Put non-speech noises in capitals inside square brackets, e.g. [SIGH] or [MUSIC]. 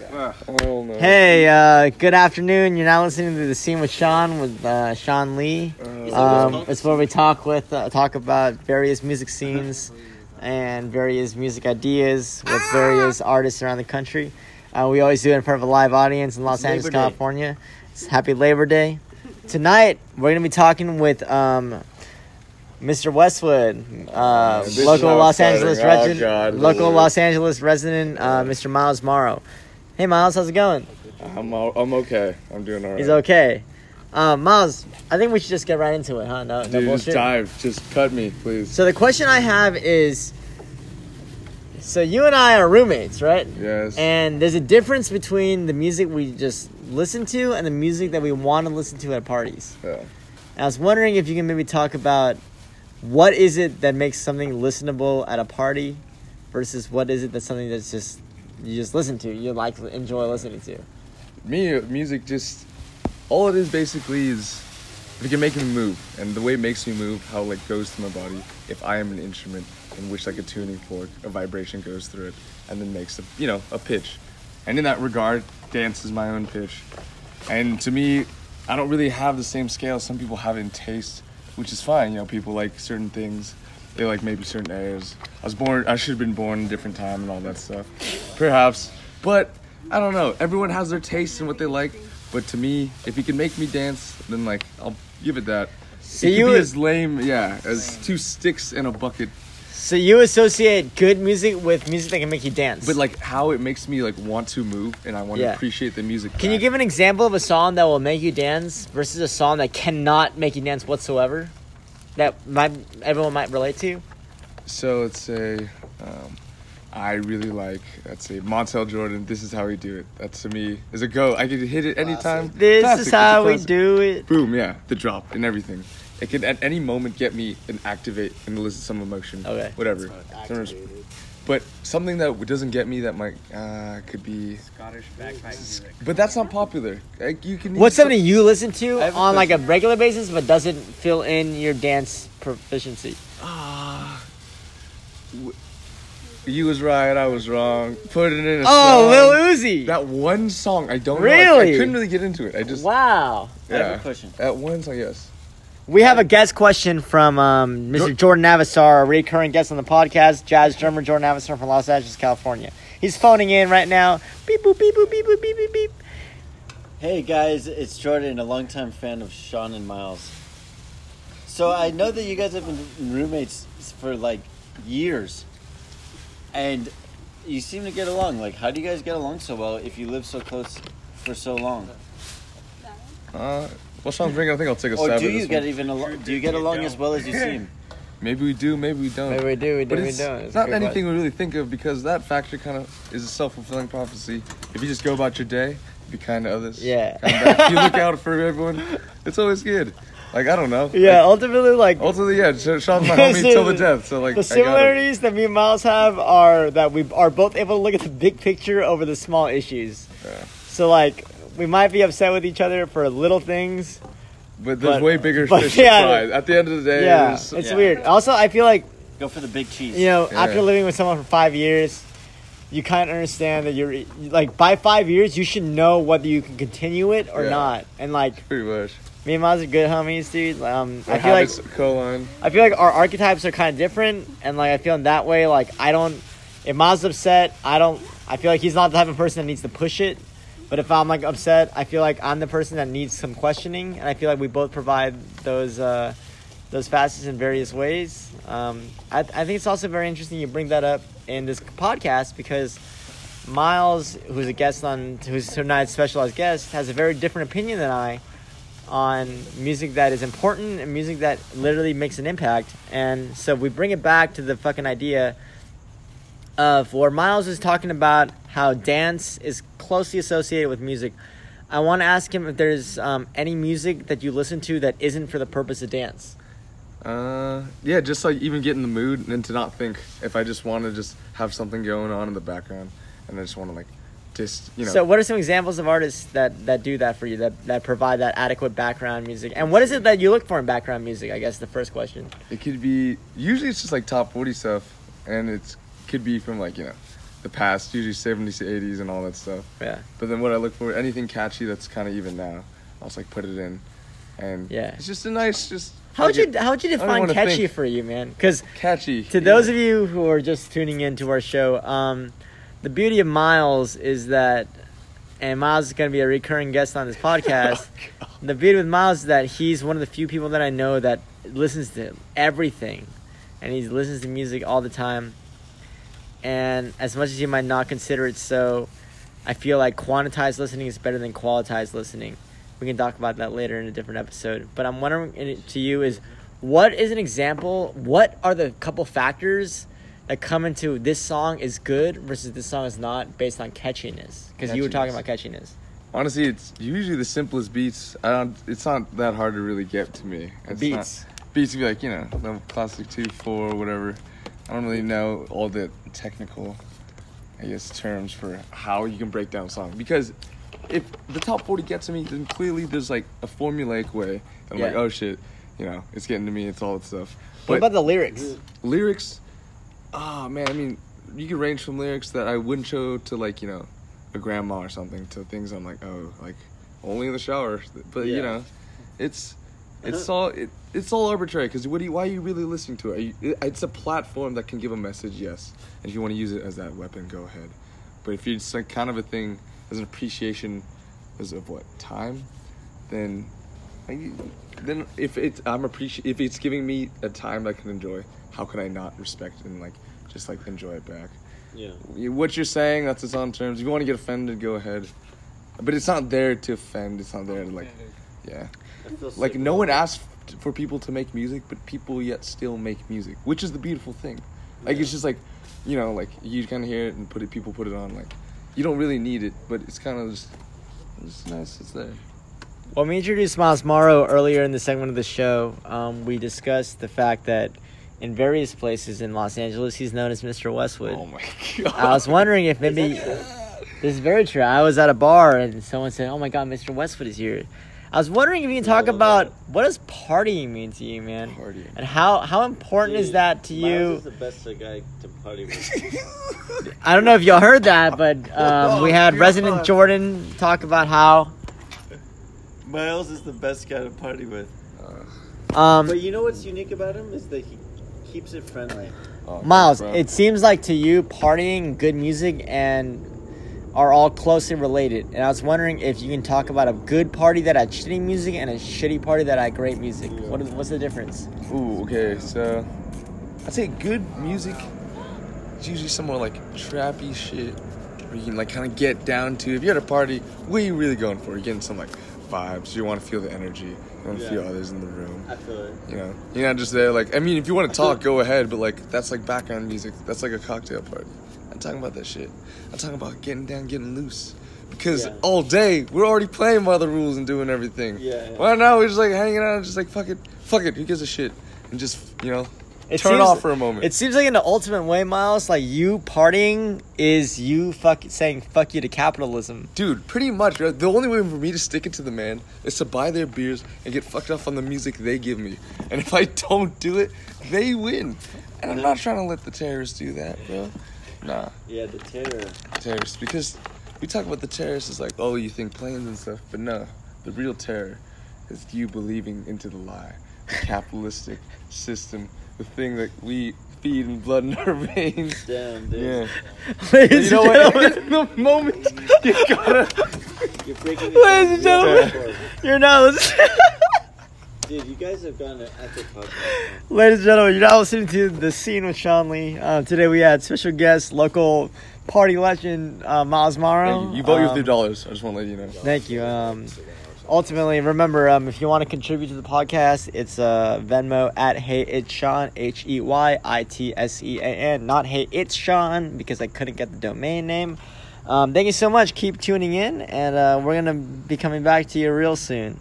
Oh no. Hey, uh, good afternoon. You're now listening to the scene with Sean with uh, Sean Lee. Um, it's where we talk with uh, talk about various music scenes and various music ideas with various artists around the country. Uh, we always do it in front of a live audience in Los It's Angeles, Labor California. It's Happy Labor Day. Tonight we're gonna be talking with um, Mr. Westwood, uh, this local Los. Angeles Oh, resident, God, local Los Angeles resident, uh, Mr. Miles Morrow. Hey Miles, how's it going? I'm I'm okay. I'm doing alright. He's okay. Um, Miles, I think we should just get right into it, huh? No, no Dude, just dive. Just cut me, please. So the question I have is, so you and I are roommates, right? yes. And there's a difference between the music we just listen to and the music that we want to listen to at parties. yeah. And I was wondering if you can maybe talk about what is it that makes something listenable at a party versus what is it that's something that's just you just listen to, you like enjoy listening to. Me, music just all it is basically is if it can make me move, and the way it makes me move, how it like goes through my body. If I am an instrument in which like a tuning fork, a vibration goes through it, and then makes a you know a pitch. And in that regard, dance is my own pitch. And to me, I don't really have the same scale some people have in taste, which is fine. You know, people like certain things. They like maybe certain areas. I was born. I should have been born a different time and all that stuff, perhaps. But I don't know. Everyone has their taste and what they like. But to me, if you can make me dance, then like I'll give it that. So it you be as lame, yeah, as two sticks in a bucket. So you associate good music with music that can make you dance. But like how it makes me like want to move and I want Yeah. to appreciate the music. Can you give an example of a song that will make you dance versus a song that cannot make you dance whatsoever? That might everyone might relate to. So let's say um, I really like let's say Montell Jordan. This is how we do it. That to me is a go. I could hit it anytime. This Classic, is how we do it. Boom, yeah, the drop and everything. It can at any moment get me and activate and elicit some emotion. Okay. Whatever. But something that doesn't get me that might uh, could be. Scottish bagpipe music. But that's not popular. Like you can. What's something you listen to I have a on like a regular basis but doesn't fill in your dance proficiency? Ah. w- you was right, I was wrong. Put it in a song. Oh, song. Lil Uzi. That one song, I don't know. I- Really? I, couldn't really get into it. I just wow. I have yeah. a question. That one song, yes. We have a guest question from um, Mr. Go- Jordan Navisar, a recurring guest on the podcast, jazz drummer Jordan Navisar from Los Angeles, California. He's phoning in right now. Beep boop beep boop beep boop beep beep beep. Hey guys, it's Jordan, a longtime fan of Sean and Miles. So I know that you guys have been roommates for like years, and you seem to get along. Like, how do you guys get along so well if you live so close for so long? Uh, well, Sean's ringing. I think I'll take a Or stab do at you this get one. even al- do you get along as well as you seem? [LAUGHS] Maybe we do, maybe we don't. Maybe we do, we do, But we it's don't. It's a not good anything we really think of because that factor kind of is a self-fulfilling prophecy. If you just go about your day, be kind to others. Yeah. kind back. If you look out for everyone. It's always good. Like I don't know. Yeah, Like, ultimately, like ultimately, yeah. Sh- Sean's my [LAUGHS] homie till the death. So like, the I got it. similarities that me and Miles have are that we are both able to look at the big picture over the small issues. Yeah. So like, we might be upset with each other for little things. But there's But- way bigger [LAUGHS] but fish yeah. to fry. At the end of the day, yeah, it's Yeah. weird. Also, I feel like Go for the big cheese. you know, Yeah. after living with someone for five years, you kind of understand that you're like by five years you should know whether you can continue it or Yeah. not. And like pretty much. me and Miles are good homies, dude. Um, I feel like. I feel like our archetypes are kind of different, and like I feel in that way, like I don't. If Miles is upset, I don't. I feel like he's not the type of person that needs to push it. But if I'm like upset, I feel like I'm the person that needs some questioning, and I feel like we both provide those uh, those facets in various ways. Um, I, I think it's also very interesting you bring that up in this podcast because Miles, who's a guest on, who's tonight's specialized guest, has a very different opinion than I on music that is important and music that literally makes an impact. And so we bring it back to the fucking idea of where Miles is talking about how dance is closely associated with music. I want to ask him if there's um, any music that you listen to that isn't for the purpose of dance. Uh, yeah, just like even get in the mood and to not think. If I just want to just have something going on in the background, and I just want to like, just you know. So, what are some examples of artists that, that do that for you, that, that provide that adequate background music? And what is it that you look for in background music? I guess the first question. It could be usually it's just like top forty stuff, and it's could be from like you know, the past, usually 70s, 80s, and all that stuff. Yeah. But then what I look for, anything catchy that's kind of even now, I'll just like put it in, and Yeah. it's just a nice, just How would you how would you define catchy think. for you, man? Because catchy. to those of you who are just tuning in to our show, um, the beauty of Miles is that, and Miles is going to be a recurring guest on this [LAUGHS] podcast. the beauty with Miles is that he's one of the few people that I know that listens to everything, and he listens to music all the time. And as much as you might not consider it so, I feel like quantized listening is better than qualitized listening. We can talk about that later in a different episode. But I'm wondering to you is what is an example? What are the couple factors that come into this song is good versus this song is not based on catchiness? Because you were talking about catchiness. Honestly, it's usually the simplest beats. I don't. It's not that hard to really get to me. It's Beats. Not, beats would be like you know the classic two four whatever. I don't really know all the technical, I guess, terms for how you can break down a song because if the top forty gets to me, then clearly there's like a formulaic way. I'm like, oh shit, you know, it's getting to me. It's all that stuff. What about the lyrics? lyrics ah man i mean you can range from lyrics that i wouldn't show to like you know a grandma or something to things i'm like oh like only in the shower but you know it's it's all it, it's all arbitrary because what do you, why are you really listening to it? Are you, it it's a platform that can give a message yes and if you want to use it as that weapon go ahead but if it's like kind of a thing as an appreciation as of what time then then if it's I'm appreci- if it's giving me a time I can enjoy, how can I not respect and like just like enjoy it back? Yeah. What you're saying, that's its own terms. If you want to get offended, go ahead. But it's not there to offend. It's not there to like, yeah. Like no one asked for people to make music, but people yet still make music, which is the beautiful thing. Like it's just like, you know, like you kind of hear it and put it. People put it on. Like you don't really need it, but it's kind of just, it's nice. It's there. When we introduced Miles Morrow earlier in the segment of the show, um, we discussed the fact that in various places in Los Angeles, he's known as Mr. Westwood. Oh my god. [LAUGHS] I was wondering if maybe this is very true. I was at a bar and someone said, "Oh my God, Mr. Westwood is here." I was wondering if you can talk about what does partying mean to you, man, Partying. and how how important is that to you? Miles is the best guy to party with. [LAUGHS] I don't know if y'all heard that, [LAUGHS] but um, we had Oh, Resident God. Jordan talk about how. Miles is the best guy to party with. Um, But you know what's unique about him is that he keeps it friendly. Oh, Miles, bro. it seems like to you, partying, good music, and are all closely related. And I was wondering if you can talk about a good party that had shitty music and a shitty party that had great music. What is, what's the difference? Ooh, okay, so I'd say good music is usually somewhere like trappy shit where you can like kind of get down to. If you're at a party, what are you really going for? You're getting some like vibes. You want to feel the energy. You want to Yeah. feel others in the room. I feel it. You know, you're not just there like. I mean, if you want to talk, go ahead. But like, that's like background music. That's like a cocktail party. I'm talking about that shit. I'm talking about getting down, getting loose. Because Yeah. all day we're already playing by the rules and doing everything. Yeah, yeah. Why now we're just like hanging out, and just like fuck it, fuck it. Who gives a shit? And just you know, It turn seems- off for a moment. It seems like in the ultimate way, Miles, like you partying is you fuck saying fuck you to capitalism. Dude, pretty much. Right? The only way for me to stick it to the man is to buy their beers and get fucked off on the music they give me. And if I [LAUGHS] don't do it, they win. And I'm not trying to let the terrorists do that, bro. Nah, Yeah, the terror. terrorists. Because we talk about the terrorists as like, oh, you think planes and stuff. But no, the real terror is you believing into the lie. The [LAUGHS] capitalistic system, the thing that we feed and blood in our [LAUGHS] veins. Damn, dude. Yeah. [LAUGHS] Ladies You know and what? gentlemen, In the moment, you gotta. You're breaking Ladies and gentlemen. to you're not listening. Dude, you guys have gone to epic podcast. Ladies and gentlemen, you're now listening to the scene with Sean Lee. Uh, today we had special guest, local party legend uh, Miles Morrow. Thank you. You vote with Um, your dollars. I just want to let you know. Thank you. Um, ultimately, remember, um, if you want to contribute to the podcast, it's uh, Venmo at Hey It's Sean, H E Y I T S E A N, not Hey It's Sean, because I couldn't get the domain name. Um, thank you so much. Keep tuning in, and uh, we're going to be coming back to you real soon.